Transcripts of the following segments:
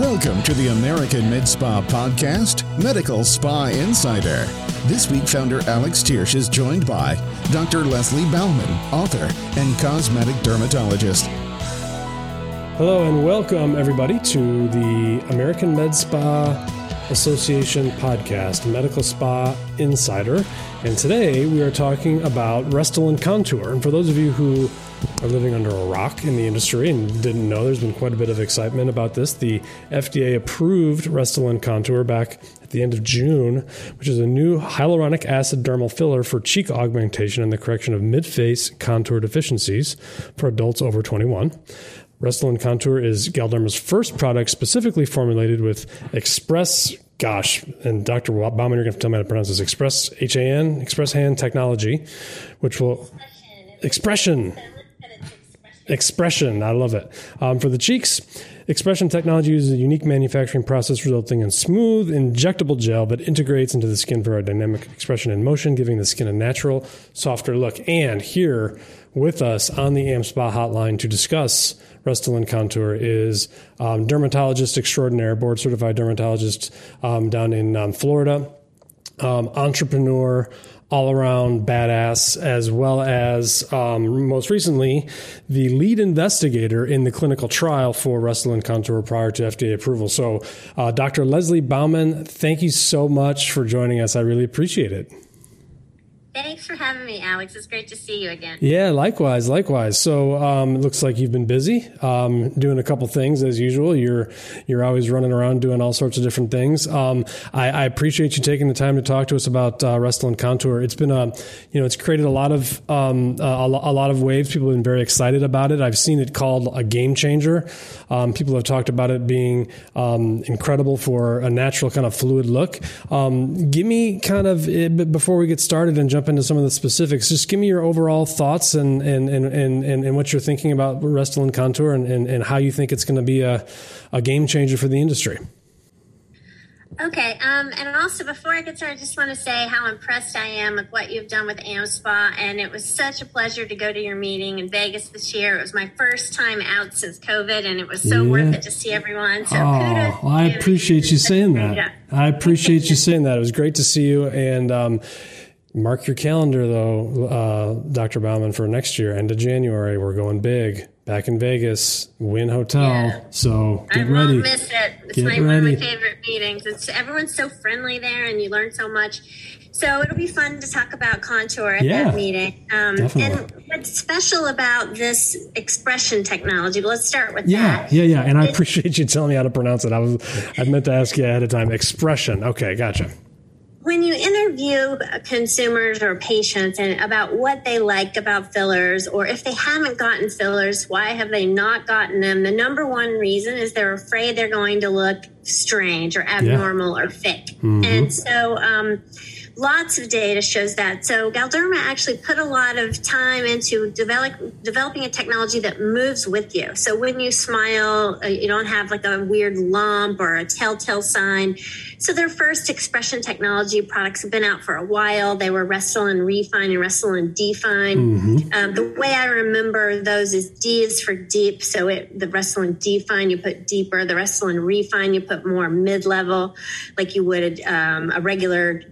Welcome to the American Med Spa Podcast, Medical Spa Insider. This week, founder Alex Thiersch is joined by Dr. Leslie Baumann, author and cosmetic dermatologist. Hello, and welcome everybody to the American Med Spa Association podcast, Medical Spa Insider. And today we are talking about Restylane Contour. And for those of you who are living under a rock in the industry and didn't know, there's been quite a bit of excitement about this. The FDA approved Restylane Contour back at the end of June, which is a new hyaluronic acid dermal filler for cheek augmentation and the correction of mid face contour deficiencies for adults over 21. Restylane Contour is Galderma's first product specifically formulated with Express, gosh, and Dr. Baumann, you're going to tell me how to pronounce this, Express H-A-N, Express Hand Technology, which will, expression, expression, I love it. Um, for the cheeks, Expression technology uses a unique manufacturing process resulting in smooth, injectable gel that integrates into the skin for a dynamic expression and motion, giving the skin a natural, softer look. And here with us on the AM Spa hotline to discuss Restylane Contour is um, dermatologist extraordinaire, board certified dermatologist um, down in um, Florida, um, entrepreneur, all around badass, as well as um, most recently the lead investigator in the clinical trial for Restylane Contour prior to FDA approval. So, uh, Dr. Leslie Baumann, thank you so much for joining us. I really appreciate it. Thanks for having me, Alex. It's great to see you again. Yeah, likewise, likewise. So um, it looks like you've been busy um, doing a couple things as usual. You're you're always running around doing all sorts of different things. Um, I, I, appreciate you taking the time to talk to us about uh, Restylane Contour. It's been a you know it's created a lot of um, a, a, lot of waves. People have been very excited about it. I've seen it called a game changer. Um, people have talked about it being um, incredible for a natural kind of fluid look. give me kind of eh, before we get started and jump jump into some of the specifics, just give me your overall thoughts and and and and, and, what you're thinking about Restylane Contour and, and, and how you think it's going to be a, a game changer for the industry. Okay, um, and also before I get started, I just want to say how impressed I am with what you've done with AmSpa, and it was such a pleasure to go to your meeting in Vegas this year. It was my first time out since COVID, and it was so yeah. worth it to see everyone. So oh, well, I appreciate you saying that. I appreciate you saying that. It was great to see you, and um, Mark your calendar, though, uh, Dr. Baumann, for next year, end of January. We're going big back in Vegas, Wynn Hotel. Yeah. So get I ready. won't miss it. It's my, one of my favorite meetings. It's everyone's so friendly there, and you learn so much. So it'll be fun to talk about contour at yeah, that meeting. Um, and what's special about this expression technology? Let's start with yeah, that. Yeah, yeah, And I appreciate you telling me how to pronounce it. I was I meant to ask you ahead of time. Expression. Okay, gotcha when you interview consumers or patients and about what they like about fillers or if they haven't gotten fillers why have they not gotten them the number one reason is they're afraid they're going to look strange or abnormal yeah. or fake mm-hmm. and so um, lots of data shows that. So Galderma actually put a lot of time into develop, developing a technology that moves with you. So when you smile, uh, you don't have like a weird lump or a telltale sign. So their first expression technology products have been out for a while. They were Restylane Refine and Restylane Define. Mm-hmm. Um, the way I remember those is D is for deep. So it, the Restylane Define, you put deeper. The Restylane Refine, you put more mid-level, like you would um, a regular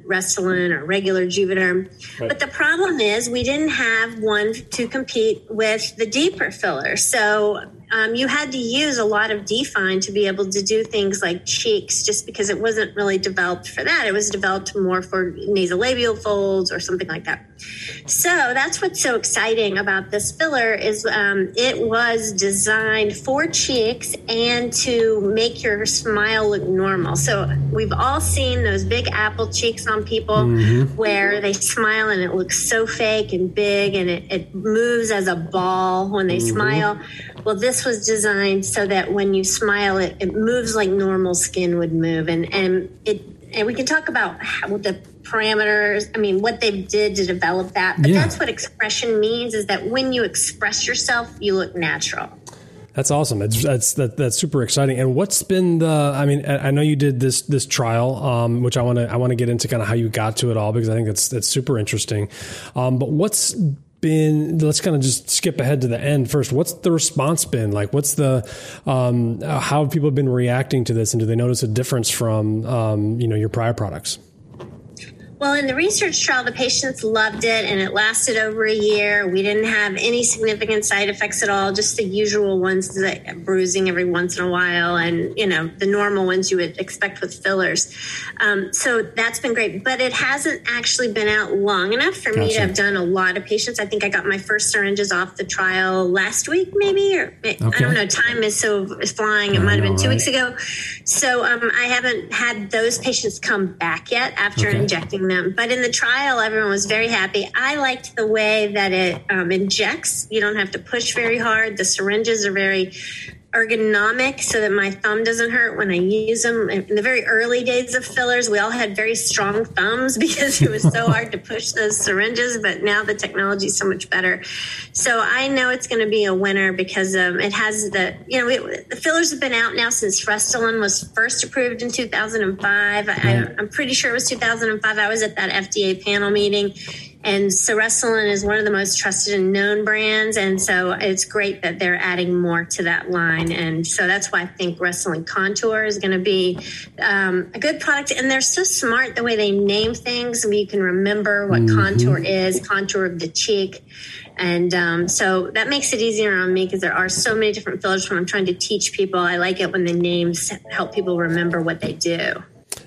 Or regular Juvederm. Right. But the problem is we didn't have one to compete with the deeper filler. So um, you had to use a lot of define to be able to do things like cheeks just because it wasn't really developed for that. It was developed more for nasolabial folds or something like that. So that's what's so exciting about this filler is um, it was designed for cheeks and to make your smile look normal. So we've all seen those big apple cheeks on people mm-hmm. where they smile and it looks so fake and big and it, it moves as a ball when they mm-hmm. smile. Well, this was designed so that when you smile, it, it moves like normal skin would move, and and it and we can talk about how the parameters. I mean, what they did to develop that, but yeah. that's what expression means: is that when you express yourself, you look natural. That's awesome. It's, that's that, that's super exciting. And what's been the? I mean, I know you did this this trial, um, which I want to I want to get into kind of how you got to it all because I think that's that's super interesting. Um, but what's been? Let's kind of just skip ahead to the end first. What's the response been like? What's the um, how have people been reacting to this, and do they notice a difference from um, you know your prior products? Well, in the research trial, the patients loved it and it lasted over a year. We didn't have any significant side effects at all, just the usual ones, that bruising every once in a while, and you know the normal ones you would expect with fillers. Um, so that's been great, but it hasn't actually been out long enough for gotcha. me to have done a lot of patients. I think I got my first syringes off the trial last week, maybe, or okay. I don't know. Time is so flying; it might have been two right. weeks ago. So um, I haven't had those patients come back yet after okay. injecting them. But in the trial, everyone was very happy. I liked the way that it um, injects. You don't have to push very hard. The syringes are very ergonomic so that my thumb doesn't hurt when I use them. In the very early days of fillers, we all had very strong thumbs because it was so hard to push those syringes, but now the technology is so much better. So I know it's going to be a winner because um, it has the, you know, we, the fillers have been out now since Restylane was first approved in 2005. I, I'm pretty sure it was 2005. I was at that FDA panel meeting and so Restylane is one of the most trusted and known brands. And so it's great that they're adding more to that line. And so that's why I think Restylane Contour is going to be um, a good product. And they're so smart the way they name things. You can remember what mm-hmm. contour is, contour of the cheek. And um, so that makes it easier on me because there are so many different fillers when I'm trying to teach people. I like it when the names help people remember what they do.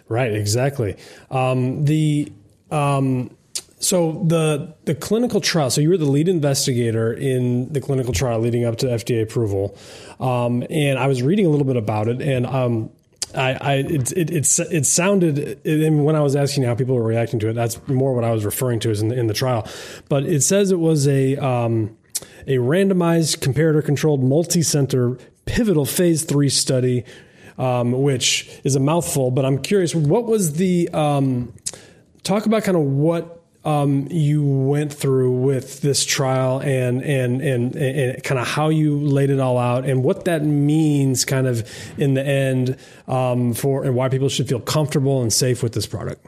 Right, exactly. Um, the um, so the the clinical trial. So you were the lead investigator in the clinical trial leading up to FDA approval, um, and I was reading a little bit about it, and um, I, I it, it, it, it sounded it, when I was asking how people were reacting to it. That's more what I was referring to as in, in the trial, but it says it was a um, a randomized, comparator controlled, multi center, pivotal phase three study, um, which is a mouthful. But I'm curious, what was the um, talk about kind of what um, you went through with this trial and, and and and kind of how you laid it all out and what that means kind of in the end um, for and why people should feel comfortable and safe with this product.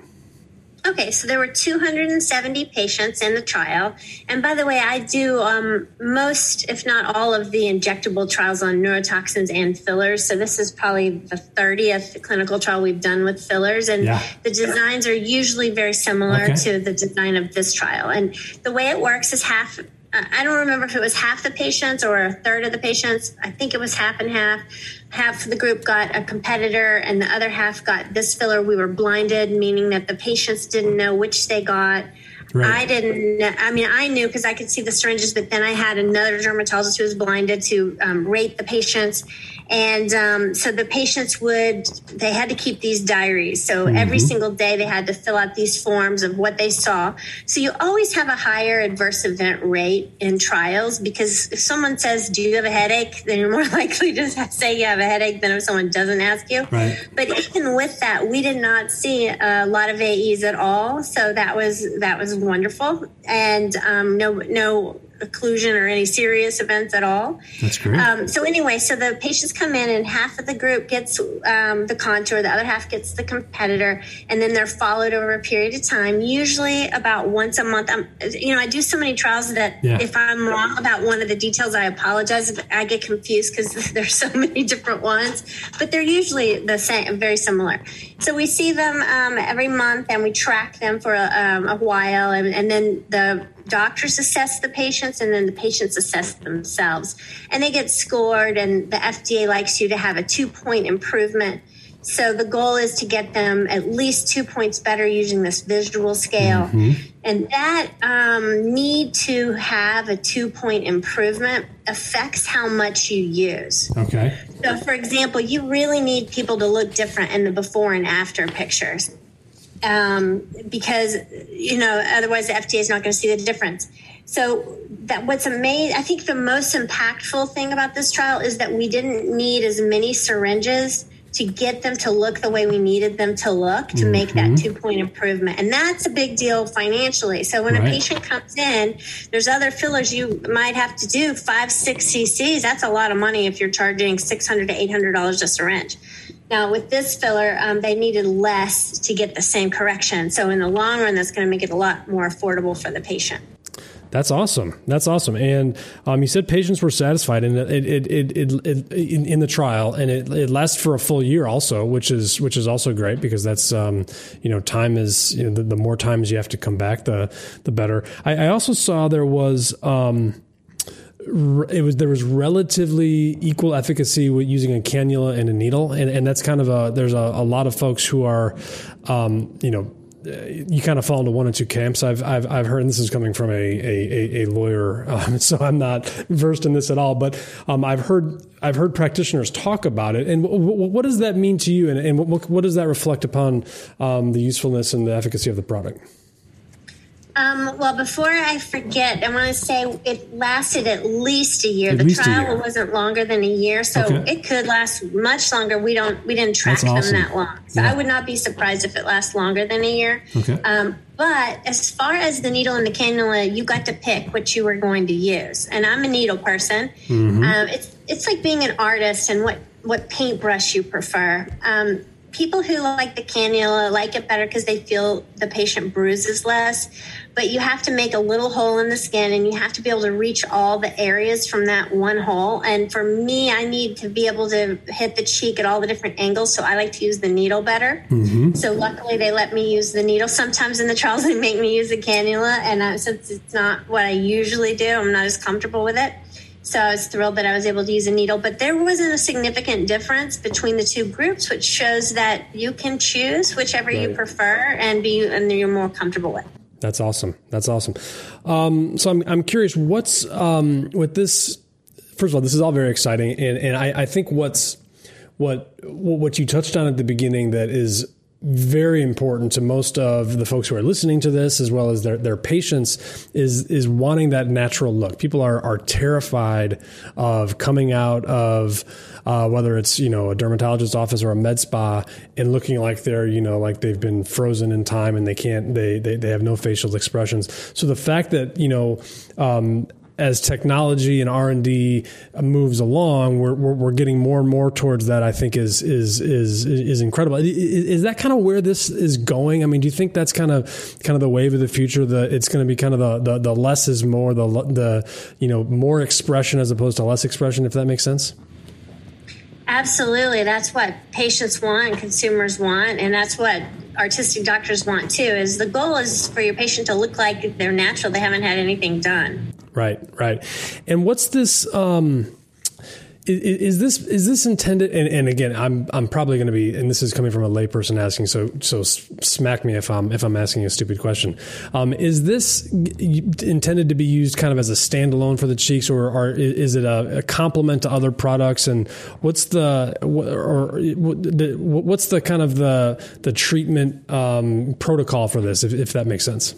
Okay, so there were 270 patients in the trial. And by the way, I do um, most, if not all, of the injectable trials on neurotoxins and fillers. So this is probably the 30th clinical trial we've done with fillers. And yeah. the designs are usually very similar okay. to the design of this trial. And the way it works is half I don't remember if it was half the patients or a third of the patients. I think it was half and half. Half of the group got a competitor, and the other half got this filler. We were blinded, meaning that the patients didn't know which they got. Right. I didn't. I mean, I knew because I could see the syringes, but then I had another dermatologist who was blinded to um, rate the patients, and um, so the patients would, they had to keep these diaries. So mm-hmm. every single day they had to fill out these forms of what they saw. So you always have a higher adverse event rate in trials because if someone says, Do you have a headache? then you're more likely to say you have a headache than if someone doesn't ask you. Right. But even with that, we did not see a lot of AEs at all. So that was, that was wonderful. And um, no, no, occlusion or any serious events at all. That's great. Um, so anyway, so the patients come in and half of the group gets um, the contour, the other half gets the competitor, and then they're followed over a period of time, usually about once a month. I'm, you know, I do so many trials that yeah. if I'm wrong about one of the details, I apologize. I get confused because there's so many different ones, but they're usually the same, very similar. So we see them um, every month and we track them for a, um, a while, and, and then the doctors assess the patients and then the patients assess themselves and they get scored and the FDA likes you to have a two point improvement. So the goal is to get them at least two points better using this visual scale. Mm-hmm. And that um, need to have a two point improvement affects how much you use. Okay. So, for example, you really need people to look different in the before and after pictures um, because you know otherwise the FDA is not going to see the difference. So that what's amazing, I think the most impactful thing about this trial is that we didn't need as many syringes to get them to look the way we needed them to look to mm-hmm. make that mm-hmm. two point improvement. And that's a big deal financially. So when right. a patient comes in, there's other fillers you might have to do five, six cc's. That's a lot of money if you're charging 600 to $800 a syringe. Now, with this filler, um, they needed less to get the same correction. So, in the long run, that's going to make it a lot more affordable for the patient. That's awesome. That's awesome. And um, you said patients were satisfied, and it, it, it, it, it in, in, the trial, and it, it lasts for a full year also, which is which is also great because that's um, you know time is you know, the, the, more times you have to come back, the the better. I, I also saw there was. Um, it was there was relatively equal efficacy with using a cannula and a needle, and, and that's kind of a there's a, a lot of folks who are, um, you know, you kind of fall into one or two camps. I've I've, I've heard, this is coming from a a, a lawyer, um, so I'm not versed in this at all. But um, I've heard I've heard practitioners talk about it. And w- w- what does that mean to you? And, and what, what does that reflect upon um, the usefulness and the efficacy of the product? Um, well, before I forget, I want to say it lasted at least a year. At the trial year. wasn't longer than a year, so okay. it could last much longer. We don't we didn't track them that long, so yeah. I would not be surprised if it lasts longer than a year. Okay. Um, but as far as the needle and the cannula, you got to pick what you were going to use. And I'm a needle person. Mm-hmm. Um, it's it's like being an artist and what what paintbrush you prefer. Um, people who like the cannula like it better because they feel the patient bruises less but you have to make a little hole in the skin and you have to be able to reach all the areas from that one hole and for me i need to be able to hit the cheek at all the different angles so i like to use the needle better mm-hmm. so luckily they let me use the needle sometimes in the trials they make me use a cannula and uh, since it's not what i usually do i'm not as comfortable with it so I was thrilled that I was able to use a needle, but there wasn't a significant difference between the two groups, which shows that you can choose whichever right. you prefer and be and you're more comfortable with. That's awesome. That's awesome. Um, so I'm I'm curious, what's um, with this? First of all, this is all very exciting, and and I, I think what's what what you touched on at the beginning that is very important to most of the folks who are listening to this, as well as their, their patients, is is wanting that natural look. People are are terrified of coming out of uh, whether it's you know a dermatologist's office or a med spa and looking like they're you know like they've been frozen in time and they can't they they, they have no facial expressions. So the fact that you know um, as technology and R and D moves along, we're, we're, we're getting more and more towards that. I think is is is is incredible. Is, is that kind of where this is going? I mean, do you think that's kind of kind of the wave of the future? That it's going to be kind of the, the the less is more, the the you know more expression as opposed to less expression. If that makes sense. Absolutely, that's what patients want consumers want, and that's what artistic doctors want too. Is the goal is for your patient to look like they're natural; they haven't had anything done. Right, right. And what's this? Um, is, is, this is this intended? And, and again, I'm I'm probably going to be, and this is coming from a layperson asking. So so smack me if I'm if I'm asking a stupid question. Um, is this intended to be used kind of as a standalone for the cheeks, or, or is it a, a complement to other products? And what's the or what's the kind of the the treatment um, protocol for this, if, if that makes sense?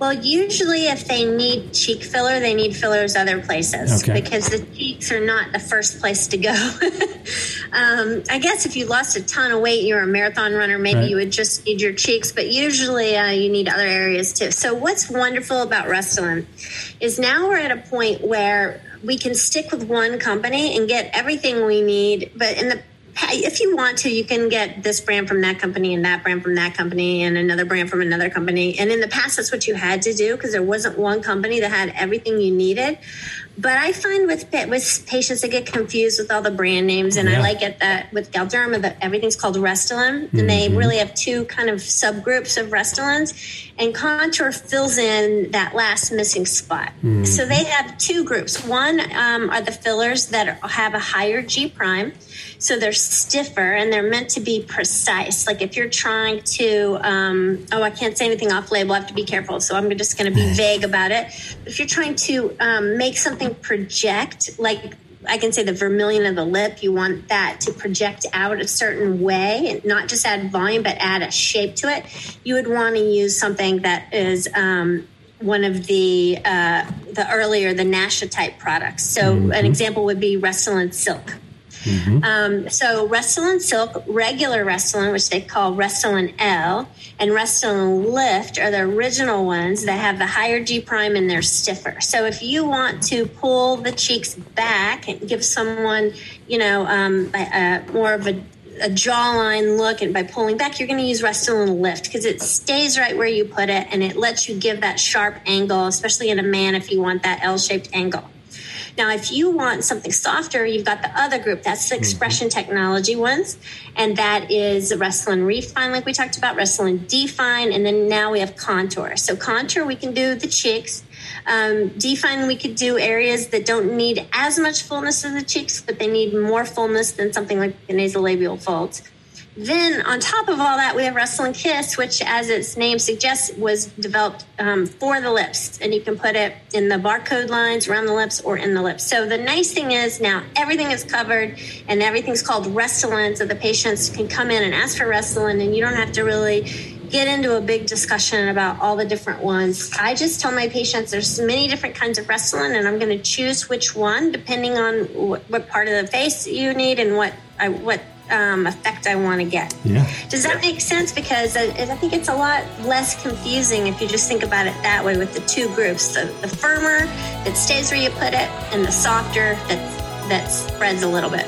Well, usually if they need cheek filler, they need fillers other places okay. because the cheeks are not the first place to go. um, I guess if you lost a ton of weight, you're a marathon runner, maybe right. you would just need your cheeks, but usually uh, you need other areas too. So, what's wonderful about Restylane is now we're at a point where we can stick with one company and get everything we need, but in the if you want to, you can get this brand from that company and that brand from that company and another brand from another company. And in the past, that's what you had to do because there wasn't one company that had everything you needed. But I find with with patients, they get confused with all the brand names, and yeah. I like it that with Galderma that everything's called Restylane, mm-hmm. and they mm-hmm. really have two kind of subgroups of Restylanes, and Contour fills in that last missing spot. Mm-hmm. So they have two groups. One um, are the fillers that have a higher G prime so they're stiffer and they're meant to be precise. Like if you're trying to, um, oh, I can't say anything off label, I have to be careful. So I'm just going to be vague about it. If you're trying to um, make something project, like I can say the vermilion of the lip, you want that to project out a certain way, and not just add volume, but add a shape to it. You would want to use something that is um, one of the uh, the earlier the Nasha type products. So mm-hmm. an example would be Restylane Silk. Mm-hmm. Um, so Restylane Silk, regular Restylane, which they call Restylane L, and Restylane Lift are the original ones that have the higher G prime and they're stiffer. So if you want to pull the cheeks back and give someone, you know, um, a, a more of a a jawline look, and by pulling back, you're going to use Restylane Lift because it stays right where you put it and it lets you give that sharp angle, especially in a man if you want that L shaped angle. Now, if you want something softer, you've got the other group. That's the mm-hmm. expression mm-hmm. technology ones. And that is Restylane Refine, like we talked about, Restylane Define. And then now we have Contour. So Contour, we can do the cheeks. Um, define, we could do areas that don't need as much fullness as the cheeks, but they need more fullness than something like the nasolabial folds. Then, on top of all that, we have Restylane Kiss, which, as its name suggests, was developed um, for the lips. And you can put it in the barcode lines around the lips or in the lips. So, the nice thing is now everything is covered and everything's called Restylane. So, the patients can come in and ask for Restylane, and you don't have to really get into a big discussion about all the different ones. I just tell my patients there's many different kinds of Restylane, and I'm going to choose which one depending on what part of the face you need and what I, what um, effect I want to get. Yeah. Does that make sense? Because I, I, think it's a lot less confusing if you just think about it that way with the two groups the, the firmer that stays where you put it, and the softer that, that spreads a little bit.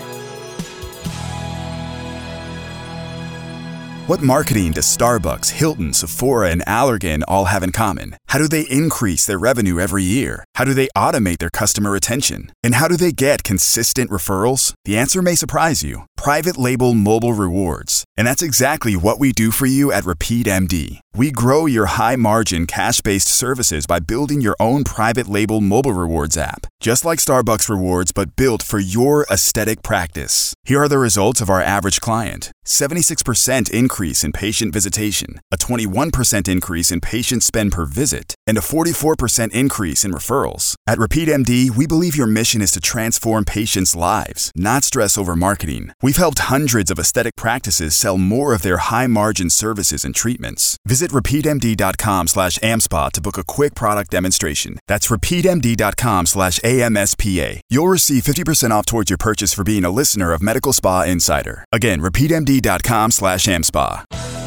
What marketing does Starbucks, Hilton, Sephora, and Allergan all have in common? How do they increase their revenue every year? How do they automate their customer retention? And how do they get consistent referrals? The answer may surprise you. Private label mobile rewards. And that's exactly what we do for you at Repeat MD. We grow your high margin cash based services by building your own private label mobile rewards app, just like Starbucks rewards, but built for your aesthetic practice. Here are the results of our average client 76% increase in patient visitation, a 21% increase in patient spend per visit, and a 44% increase in referrals. At RepeatMD, we believe your mission is to transform patients' lives, not stress over marketing. We've helped hundreds of aesthetic practices sell more of their high margin services and treatments. Visit repeatmd.com slash amspa to book a quick product demonstration. That's repeatmd.com slash AMSPA. You'll receive 50% off towards your purchase for being a listener of Medical Spa Insider. Again, repeatmd.com slash amspa.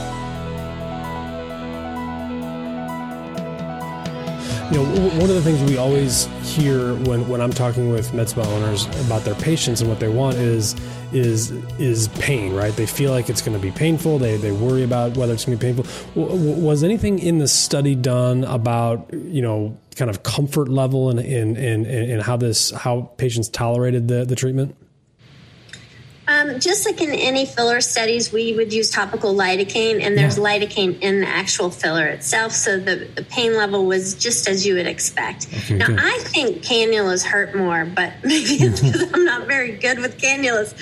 You know, one of the things we always hear when, when I'm talking with med spa owners about their patients and what they want is is is pain, right? They feel like it's going to be painful. They they worry about whether it's going to be painful. W- was anything in the study done about you know kind of comfort level and in in, in, in how this how patients tolerated the the treatment? Um, just like in any filler studies, we would use topical lidocaine, and there's yeah. lidocaine in the actual filler itself. So the, the pain level was just as you would expect. Okay, now, good. I think cannulas hurt more, but maybe it's because I'm not very good with cannulas.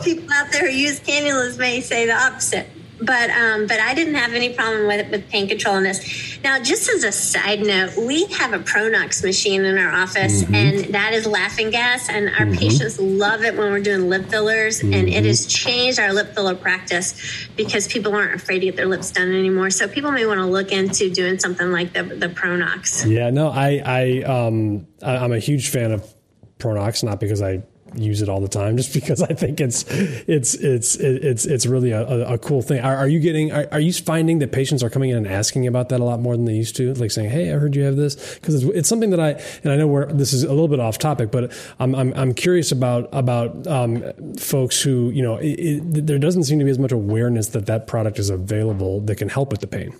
People out there who use cannulas may say the opposite but um, but I didn't have any problem with with pain control in this. Now, just as a side note, we have a Pronox machine in our office, mm-hmm. and that is laughing gas, and our mm-hmm. patients love it when we're doing lip fillers, mm-hmm. and it mm-hmm. has changed our lip filler practice because people aren't afraid to get their lips done anymore. So people may want to look into doing something like the the Pronox. Yeah, no, I I um I, I'm a huge fan of Pronox, not because I use it all the time just because I think it's it's it's it's it's really a, a cool thing. Are, are you getting are, are, you finding that patients are coming in and asking about that a lot more than they used to? Like saying, "Hey, I heard you have this," because it's, it's, something that I and I know where this is a little bit off topic, but I'm I'm, I'm curious about about um, folks who you know it, it, there doesn't seem to be as much awareness that that product is available that can help with the pain.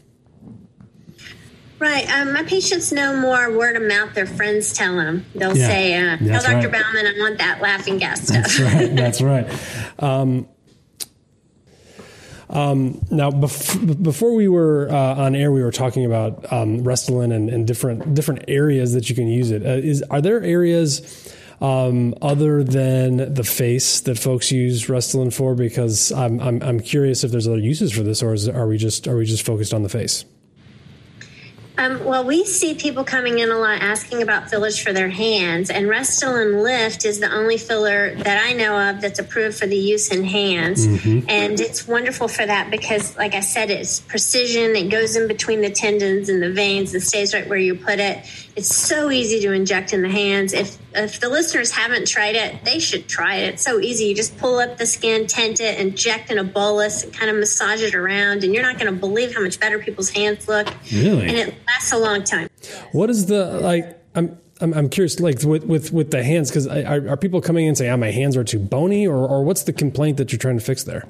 Right. Um, my patients know more word of mouth. Their friends tell them. They'll yeah, say, uh, "Tell Dr. Right. Baumann, I want that laughing gas stuff." That's right. That's right. Um, um, now, bef- before we were uh, on air, we were talking about um, Restylane and, and, different different areas that you can use it. Uh, is are there areas um, other than the face that folks use Restylane for? Because I'm, I'm, I'm curious if there's other uses for this, or is, are we just are we just focused on the face? Um, well, we see people coming in a lot asking about fillers for their hands, and Restylane Lift is the only filler that I know of that's approved for the use in hands. Mm-hmm. And it's wonderful for that because, like I said, it's precision. It goes in between the tendons and the veins and stays right where you put it. It's so easy to inject in the hands. If if the listeners haven't tried it, they should try it. It's so easy. You just pull up the skin, tent it, inject in a bolus, and kind of massage it around, and you're not going to believe how much better people's hands look. Really? And it lasts a long time. What is the like? I'm I'm, I'm curious, like with with with the hands, because are, are people coming in and saying, "Oh, ah, my hands are too bony," or or what's the complaint that you're trying to fix there?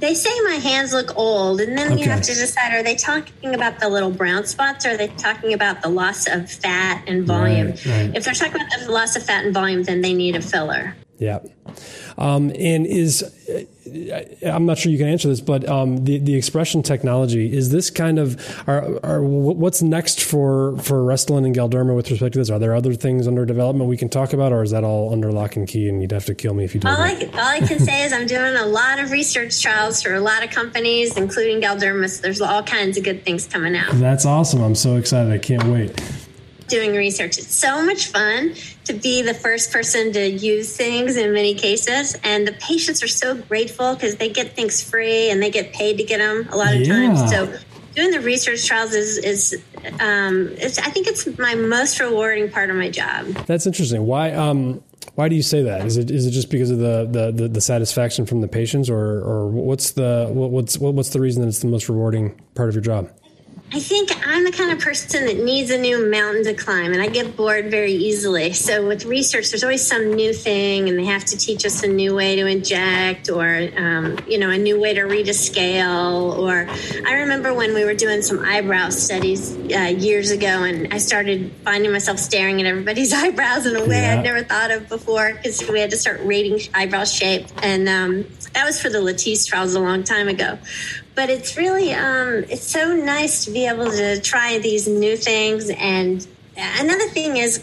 They say my hands look old, and then okay. you have to decide: are they talking about the little brown spots, or are they talking about the loss of fat and volume? Right, right. If they're talking about the loss of fat and volume, then they need a filler. Yeah. Um, and is I'm not sure you can answer this, but um, the the XpresHAN technology is this kind of are, are, what's next for for Restylane and Galderma with respect to this? Are there other things under development we can talk about, or is that all under lock and key? And you'd have to kill me if you do. All, I, all I can say is I'm doing a lot of research trials for a lot of companies, including Galderma. So there's all kinds of good things coming out. That's awesome! I'm so excited. I can't wait doing research. It's so much fun to be the first person to use things in many cases. And the patients are so grateful because they get things free and they get paid to get them a lot of yeah. times. So doing the research trials is, is um, I think it's my most rewarding part of my job. That's interesting. Why, um, why do you say that? Is it is it just because of the, the, the, the, satisfaction from the patients, or or what's the what's what's the reason that it's the most rewarding part of your job? I think I'm the kind of person that needs a new mountain to climb, and I get bored very easily. So, with research, there's always some new thing, and they have to teach us a new way to inject, or um, you know, a new way to read a scale. Or I remember when we were doing some eyebrow studies uh, years ago, and I started finding myself staring at everybody's eyebrows in a way yeah. I'd never thought of before because we had to start rating eyebrow shape, and um, that was for the Latisse trials a long time ago but it's really um, it's so nice to be able to try these new things. And another thing is,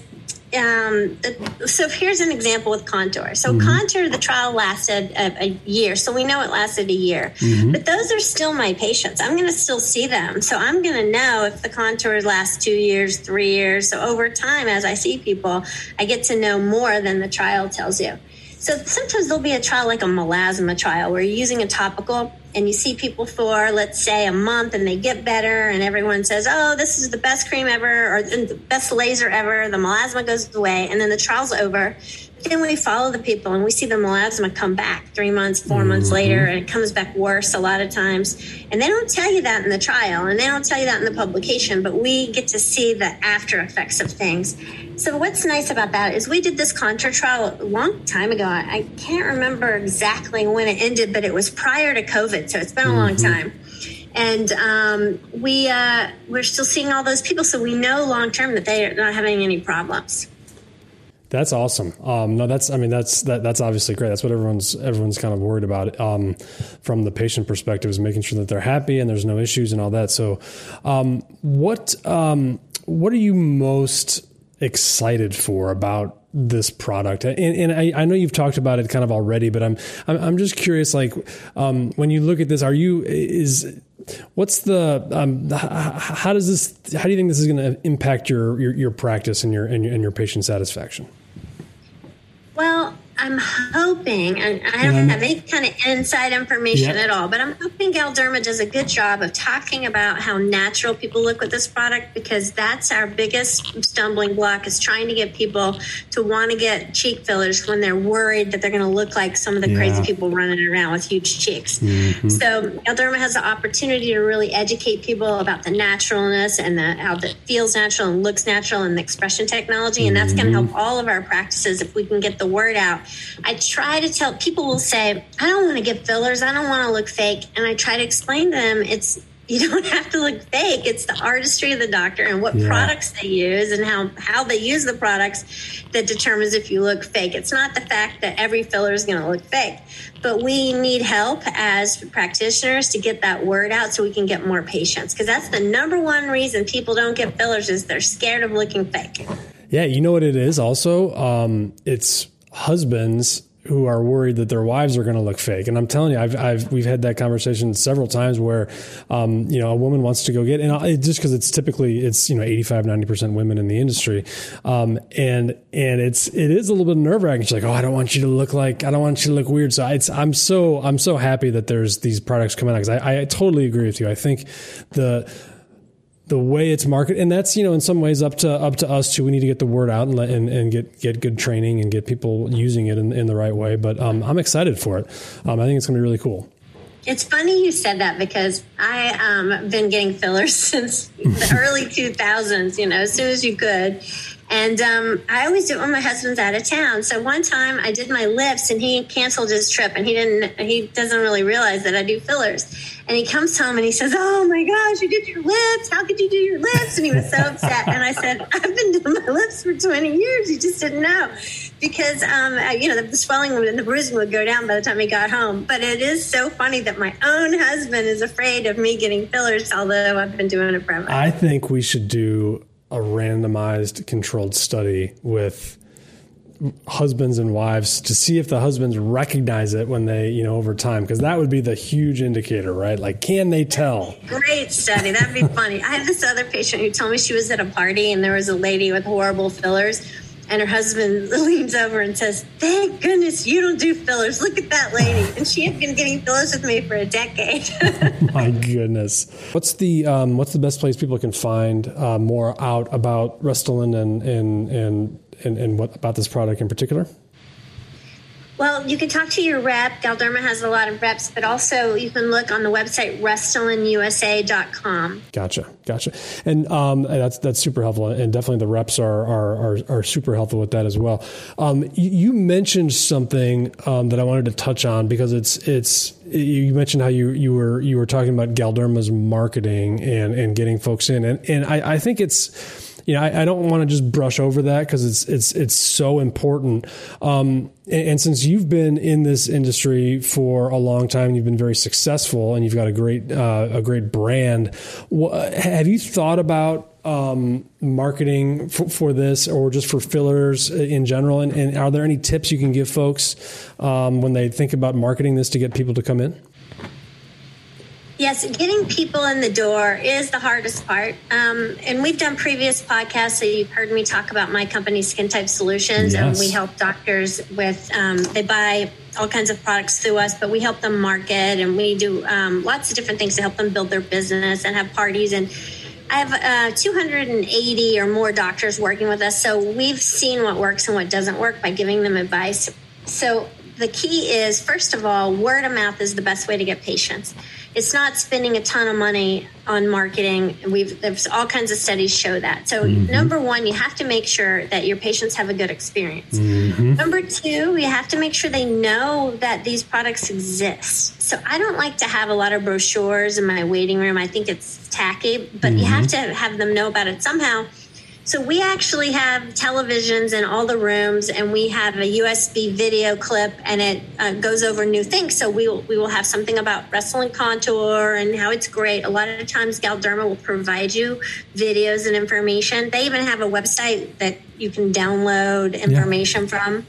um, so here's an example with contour. So mm-hmm. contour, the trial lasted a, a, year, so we know it lasted a year. Mm-hmm. But those are still my patients. I'm going to still see them, so I'm going to know if the contour lasts two years, three years. So over time, as I see people, I get to know more than the trial tells you. So sometimes there'll be a trial like a melasma trial where you're using a topical and you see people for, let's say, a month and they get better and everyone says, oh, this is the best cream ever or the best laser ever. The melasma goes away and then the trial's over. Then we follow the people and we see the melasma come back three months, 4 mm-hmm. months later, and it comes back worse a lot of times. And they don't tell you that in the trial and they don't tell you that in the publication, but we get to see the after effects of things. So what's nice about that is we did this contour trial a long time ago. I can't remember exactly when it ended, but it was prior to COVID, so it's been a mm-hmm. long time. And um, we uh, we're still seeing all those people, so we know long term that they are not having any problems. That's awesome. Um, no, that's I mean that's that, that's obviously great. That's what everyone's everyone's kind of worried about um, from the patient perspective is making sure that they're happy and there's no issues and all that. So, um, what um, what are you most excited for about this product? And, and I, I, know you've talked about it kind of already, but I'm I'm, I'm just curious. Like um, when you look at this, are you is what's the um, how does this how do you think this is going to impact your, your, your practice and your and your, and your patient satisfaction? I'm hoping, and I don't mm-hmm. have any kind of inside information at all, but I'm hoping Galderma does a good job of talking about how natural people look with this product because that's our biggest stumbling block is trying to get people to want to get cheek fillers when they're worried that they're going to look like some of the yeah. crazy people running around with huge cheeks. Mm-hmm. So Galderma has the opportunity to really educate people about the naturalness and the, how it feels natural and looks natural and the XpresHAN technology, and that's going to help mm-hmm. all of our practices if we can get the word out I try to tell people will say, I don't want to get fillers. I don't want to look fake. And I try to explain to them it's you don't have to look fake. It's the artistry of the doctor and what yeah. products they use and how, how they use the products that determines if you look fake. It's not the fact that every filler is going to look fake, but we need help as practitioners to get that word out so we can get more patients because that's the number one reason people don't get fillers is they're scared of looking fake. Yeah, you know what it is also? Um, it's husbands who are worried that their wives are going to look fake. And I'm telling you, I've, I've, we've had that conversation several times where, um, you know, a woman wants to go get, and it, just cause it's typically, it's, you know, 85, 90% women in the industry. Um, and, and it's, it is a little bit nerve wracking. She's like, Oh, I don't want you to look like, I don't want you to look weird. So it's, I'm so, I'm so happy that there's these products coming out. Cause I, I totally agree with you. I think the, the way it's marketed, and that's you know in some ways up to up to us too. We need to get the word out and let, and, and get get good training and get people using it in, in the right way. But um, I'm excited for it. Um, I think it's going to be really cool. It's funny you said that because I um been getting fillers since the early 2000s. You know, as soon as you could, And um, I always do it when my husband's out of town. So one time I did my lips and he canceled his trip and he didn't, he doesn't really realize that I do fillers. And he comes home and he says, Oh my gosh, you did your lips. How could you do your lips? And he was so upset. And I said, I've been doing my lips for 20 years. You just didn't know. Because, um, you know, the swelling and the bruising would go down by the time he got home. But it is so funny that my own husband is afraid of me getting fillers, although I've been doing it forever. I think we should do a randomized controlled study with husbands and wives to see if the husbands recognize it when they, you know, over time, because that would be the huge indicator, right? Like, can they tell? Great study. That'd be funny. I have this other patient who told me she was at a party and there was a lady with horrible fillers and her husband leans over and says, Thank goodness you don't do fillers. Look at that lady. And she had been getting fillers with me for a decade. My goodness. What's the um, what's the best place people can find uh, more out about Restylane and and and and, and what about this product in particular? Well, you can talk to your rep. Galderma has a lot of reps, but also you can look on the website restylaneusa.com. Gotcha, gotcha, and um, that's that's super helpful, and definitely the reps are are are, are super helpful with that as well. Um, you, you, mentioned something um, that I wanted to touch on because it's it's you mentioned how you you were you were talking about Galderma's marketing and and getting folks in, and and I, I think it's you know, I, I don't want to just brush over that because it's it's it's so important. Um, and, and, since you've been in this industry for a long time, you've been very successful, and you've got a great uh, a great brand. What, have you thought about um, marketing for, for, this, or just for fillers in general? And, and, are there any tips you can give folks um, when they think about marketing this to get people to come in? Yes, getting people in the door is the hardest part. Um, and we've done previous podcasts, so you've heard me talk about my company, Skin Type Solutions, yes. and we help doctors with, um, they buy all kinds of products through us, but we help them market and we do um, lots of different things to help them build their business and have parties. And I have uh, 280 or more doctors working with us, so we've seen what works and what doesn't work by giving them advice. So the key is, first of all, word of mouth is the best way to get patients it's not spending a ton of money on marketing. We've there's all kinds of studies show that. So mm-hmm. number one, you have to make sure that your patients have a good experience. Mm-hmm. Number two, you have to make sure they know that these products exist. So I don't like to have a lot of brochures in my waiting room. I think it's tacky, but mm-hmm. you have to have them know about it somehow. So we actually have televisions in all the rooms, and we have a USB video clip, and it uh, goes over new things. So we will, we will have something about Restylane contour and how it's great. A lot of times, Galderma will provide you videos and information. They even have a website that you can download information yeah. from.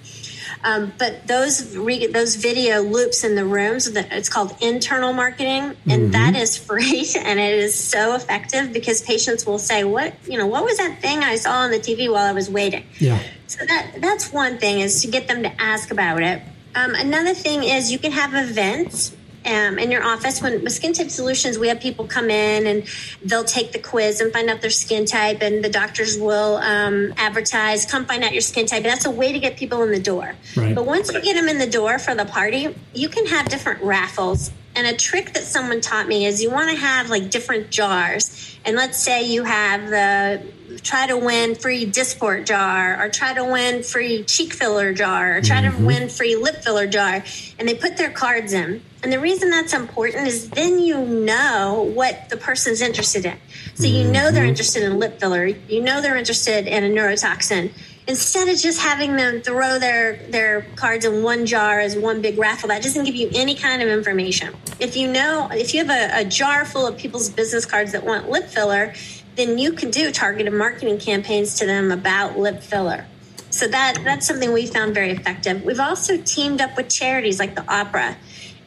Um, but those re- those video loops in the rooms, it's called internal marketing, and mm-hmm. that is free and it is so effective because patients will say, "What you know? What was that thing I saw on the TV while I was waiting?" Yeah. So that that's one thing is to get them to ask about it. Um, another thing is you can have events um, in your office when with skin type solutions we have people come in and they'll take the quiz and find out their skin type and the doctors will um, advertise come find out your skin type. And that's a way to get people in the door. Right. but once you get them in the door for the party you can have different raffles. And a trick that someone taught me is you want to have like different jars. And let's say you have the try to win free Dysport jar or try to win free cheek filler jar or try mm-hmm. to win free lip filler jar and they put their cards in and the reason that's important is then you know what the person's interested in so you know they're mm-hmm. interested in lip filler you know they're interested in a neurotoxin instead of just having them throw their their cards in one jar as one big raffle that doesn't give you any kind of information if you know if you have a, a jar full of people's business cards that want lip filler then you can do targeted marketing campaigns to them about lip filler. So that that's something we found very effective. We've also teamed up with charities like the opera.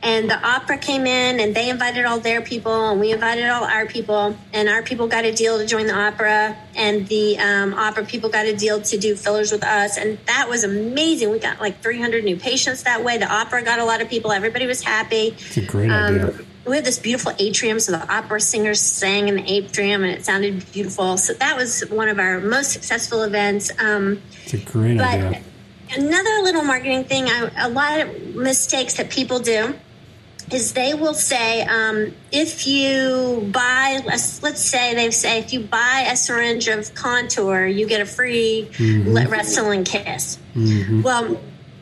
And the opera came in and they invited all their people and we invited all our people and our people got a deal to join the opera and the um, opera people got a deal to do fillers with us and that was amazing. We got like 300 new patients that way. The opera got a lot of people. Everybody was happy. It's a great um, idea we had this beautiful atrium, so the opera singers sang in the atrium, and it sounded beautiful. So that was one of our most successful events. Um, it's a great but idea. Another little marketing thing, I, a lot of mistakes that people do is they will say um, if you buy let's, let's say they say if you buy a syringe of contour you get a free mm-hmm. Restylane kiss mm-hmm. well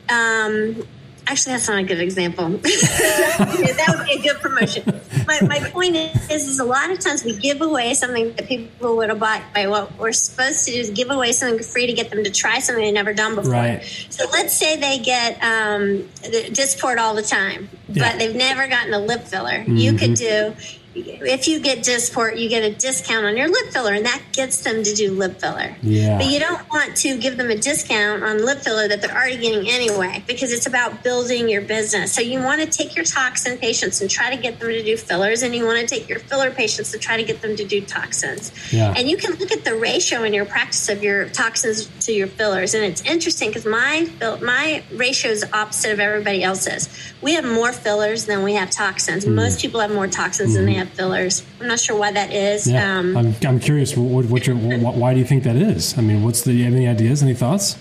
um, actually that's not a good example that would be a good promotion my, my point is, is a lot of times we give away something that people would have bought by what we're supposed to do is give away something free to get them to try something they've never done before right. so let's say they get um, the Dysport all the time yeah. but they've never gotten a lip filler mm-hmm. you could do if you get Dysport, you get a discount on your lip filler, and that gets them to do lip filler. Yeah. But you don't want to give them a discount on lip filler that they're already getting anyway, because it's about building your business. So you want to take your toxin patients and try to get them to do fillers, and you want to take your filler patients to try to get them to do toxins. Yeah. And you can look at the ratio in your practice of your toxins to your fillers, and it's interesting because my my ratio is opposite of everybody else's. We have more fillers than we have toxins. Mm. Most people have more toxins mm. than they have fillers. I'm not sure why that is. Yeah. Um, I'm, I'm curious. What, what your, what, why do you think that is? I mean, what's the? You have any ideas? Any thoughts?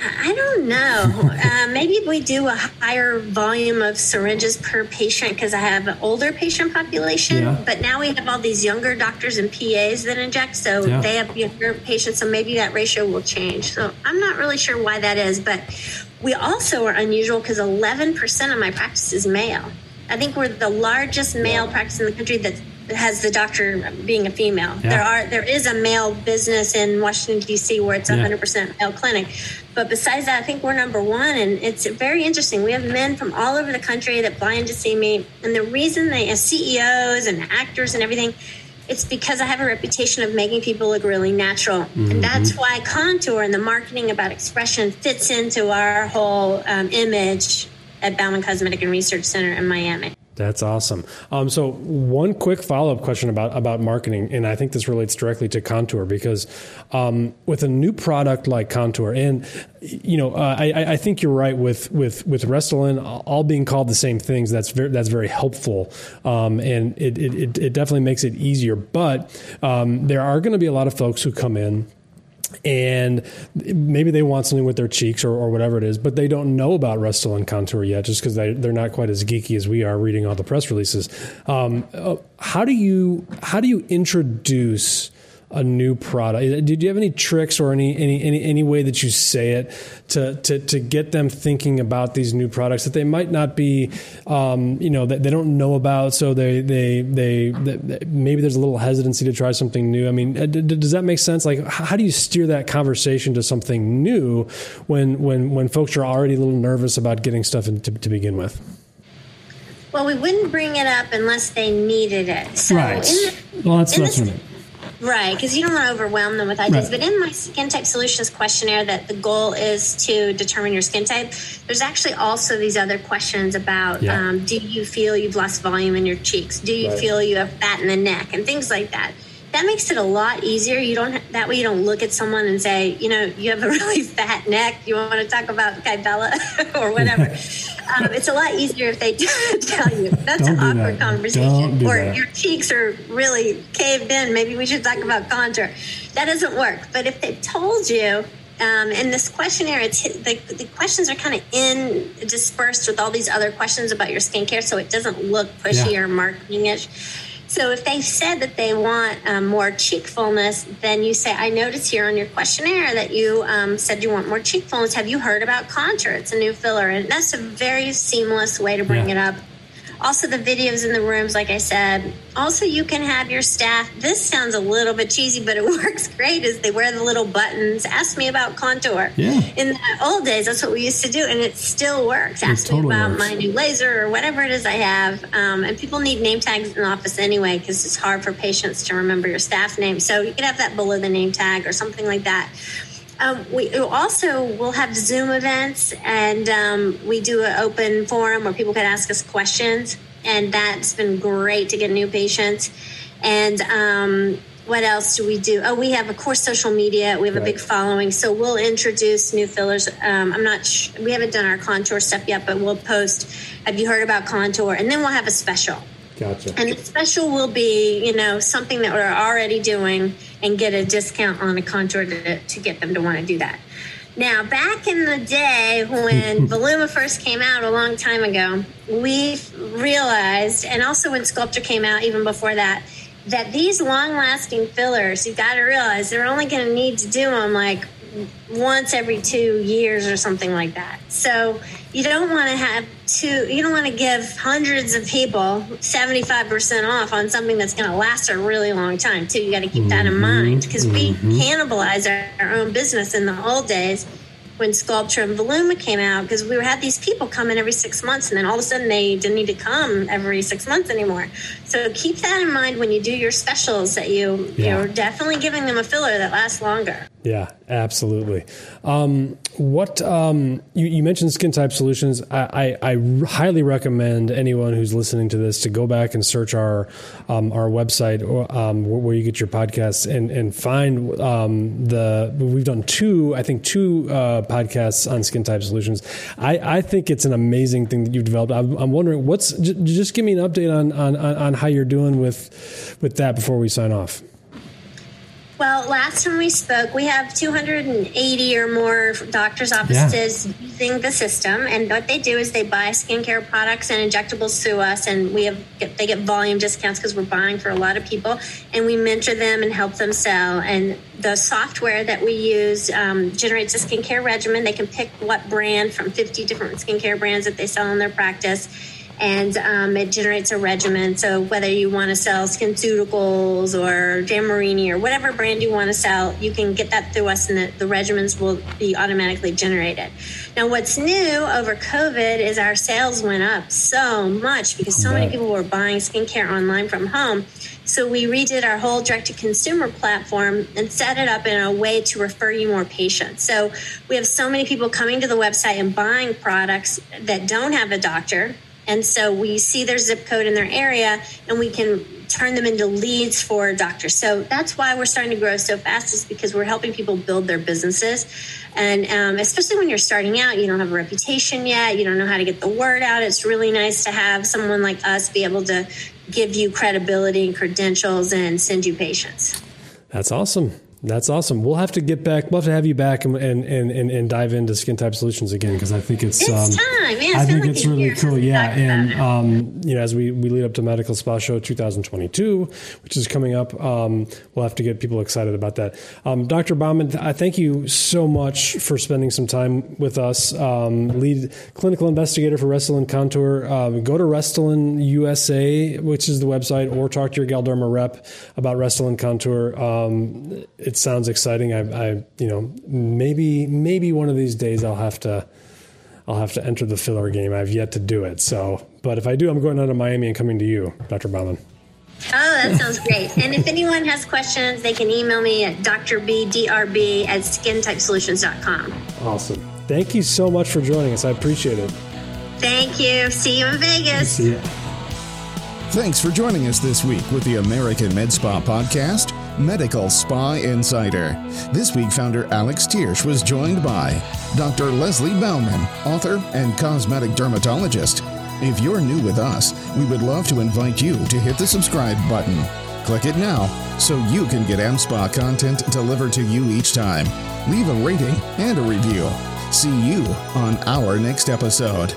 I don't know. uh, maybe we do a higher volume of syringes per patient because I have an older patient population. Yeah. But now we have all these younger doctors and PAs that inject, so yeah. they have younger patients. So maybe that ratio will change. So I'm not really sure why that is, but we also are unusual because 11% of my practice is male. I think we're the largest male practice in the country that has the doctor being a female. Yeah. There are there is a male business in Washington D.C. where it's a hundred percent male clinic, but besides that, I think we're number one, and it's very interesting. We have men from all over the country that fly in to see me, and the reason they, as CEOs and actors and everything, it's because I have a reputation of making people look really natural, mm-hmm. and that's why contour and the marketing about XpresHAN fits into our whole um, image at Baumann Cosmetic and Research Center in Miami. That's awesome. Um, so, one quick follow up question about about marketing, and I think this relates directly to Contour because um, with a new product like Contour, and you know, uh, I, I, think you're right with with with Restylane all being called the same things. That's very that's very helpful, um, and it, it it definitely makes it easier. But um, there are going to be a lot of folks who come in and maybe they want something with their cheeks or, or whatever it is, but they don't know about Restylane Contour yet, just because they, they're not quite as geeky as we are reading all the press releases. Um, uh, how do you how do you introduce a new product? Did you have any tricks or any any any, any way that you say it to, to to get them thinking about these new products that they might not be, um, you know, that they don't know about, so they they, they they maybe there's a little hesitancy to try something new. I mean, uh, does that make sense? Like, how do you steer that conversation to something new when when when folks are already a little nervous about getting stuff in, to, to begin with? Well, we wouldn't bring it up unless they needed it. So right. The, well, that's, that's what I mean Right, because you don't want to overwhelm them with ideas. Right. But in my skin type solutions questionnaire, that the goal is to determine your skin type, there's actually also these other questions about yeah. um, do you feel you've lost volume in your cheeks? Do you right. feel you have fat in the neck? And things like that that makes it a lot easier. You don't that way you don't look at someone and say, you know, you have a really fat neck. You want to talk about Kybella or whatever. um, it's a lot easier if they tell you. That's don't an awkward that. conversation. or that. your cheeks are really caved in. Maybe we should talk about contour. That doesn't work. But if they told you. Um, and this questionnaire, it's the, the questions are kind of in dispersed with all these other questions about your skincare, so it doesn't look pushy yeah. or marketingish. So if they said that they want um, more cheek fullness, then you say, I notice here on your questionnaire that you um, said you want more cheek fullness. Have you heard about Contour? It's a new filler. And that's a very seamless way to bring yeah. it up also, the videos in the rooms, like I said. Also, you can have your staff. This sounds a little bit cheesy, but it works great. Is they wear the little buttons. Ask me about contour. Yeah. In the old days, that's what we used to do, and it still works. It Ask totally me about works. my new laser or whatever it is I have. Um, and people need name tags in the office anyway because it's hard for patients to remember your staff name. So you could have that below the name tag or something like that. Um, we also will have Zoom events, and um, we do an open forum where people can ask us questions, and that's been great to get new patients. And um, what else do we do? Oh, we have, of course, social media. We have right. a big following, so we'll introduce new fillers. Um, I'm not, sh- we haven't done our contour stuff yet, but we'll post. Have you heard about contour? And then we'll have a special. Gotcha. And the special will be, you know, something that we're already doing and get a discount on a contour to, to get them to want to do that. Now, back in the day when Voluma first came out a long time ago, we realized, and also when Sculptra came out even before that, that these long lasting fillers, you've got to realize they're only going to need to do them like once every two years or something like that. So you don't want to have two, you don't want to give hundreds of people 75% off on something that's going to last a really long time, too. You got to keep that in mm-hmm. mind because mm-hmm. we cannibalize our, our own business in the old days when Sculptra and Voluma came out because we had these people come in every six months and then all of a sudden they didn't need to come every six months anymore. So keep that in mind when you do your specials that you yeah. you're definitely giving them a filler that lasts longer. Yeah, absolutely. Um, what um, you, you, mentioned skin type solutions. I, I, I, highly recommend anyone who's listening to this to go back and search our um, our website um, where you get your podcasts and and find um, the we've done two I think two uh, podcasts on skin type solutions. I, I think it's an amazing thing that you've developed. I'm, I'm wondering what's j- just give me an update on, on on how you're doing with with that before we sign off. Well, last time we spoke, we have 280 or more doctors' offices yeah. using the system, and what they do is they buy skincare products and injectables through us, and we have they get volume discounts because we're buying for a lot of people, and we mentor them and help them sell. And the software that we use um, generates a skincare regimen. They can pick what brand from 50 different skincare brands that they sell in their practice and um, it generates a regimen. So whether you want to sell SkinCeuticals or Jan Marini or whatever brand you want to sell, you can get that through us, and the, the regimens will be automatically generated. Now, what's new over COVID is our sales went up so much because so many people were buying skincare online from home. So we redid our whole direct to consumer platform and set it up in a way to refer you more patients. So we have so many people coming to the website and buying products that don't have a doctor and so we see their zip code in their area and we can turn them into leads for doctors. So that's why we're starting to grow so fast is because we're helping people build their businesses. And um, especially when you're starting out, you don't have a reputation yet, you don't know how to get the word out. It's really nice to have someone like us be able to give you credibility and credentials and send you patients. That's awesome. That's awesome. We'll have to get back. We'll have to have you back and and, and, and dive into skin type solutions again because I think it's. It's um, time. Yeah, I think like it's really cool. Yeah, and um, you know, as we, we lead up to Medical Spa Show 2022, which is coming up, um, we'll have to get people excited about that. Um, Dr. Baumann, I thank you so much for spending some time with us. Um, lead clinical investigator for Restylane Contour. Um, go to Restylane USA, which is the website, or talk to your Galderma rep about Restylane Contour. It, it sounds exciting. I, I, you know, maybe maybe one of these days I'll have to I'll have to enter the filler game. I've yet to do it. So, but if I do, I'm going out to Miami and coming to you, Dr. Baumann. Oh, that sounds great. and if anyone has questions, they can email me at drbdrb at skintypesolutions.com. Awesome. Thank you so much for joining us. I appreciate it. Thank you. See you in Vegas. See you. Thanks for joining us this week with the American Med Spa Podcast. Medical Spa Insider. This week, founder Alex Thiersch was joined by Dr. Leslie Baumann, author and cosmetic dermatologist. If you're new with us, we would love to invite you to hit the subscribe button. Click it now so you can get MSPA content delivered to you each time. Leave a rating and a review. See you on our next episode.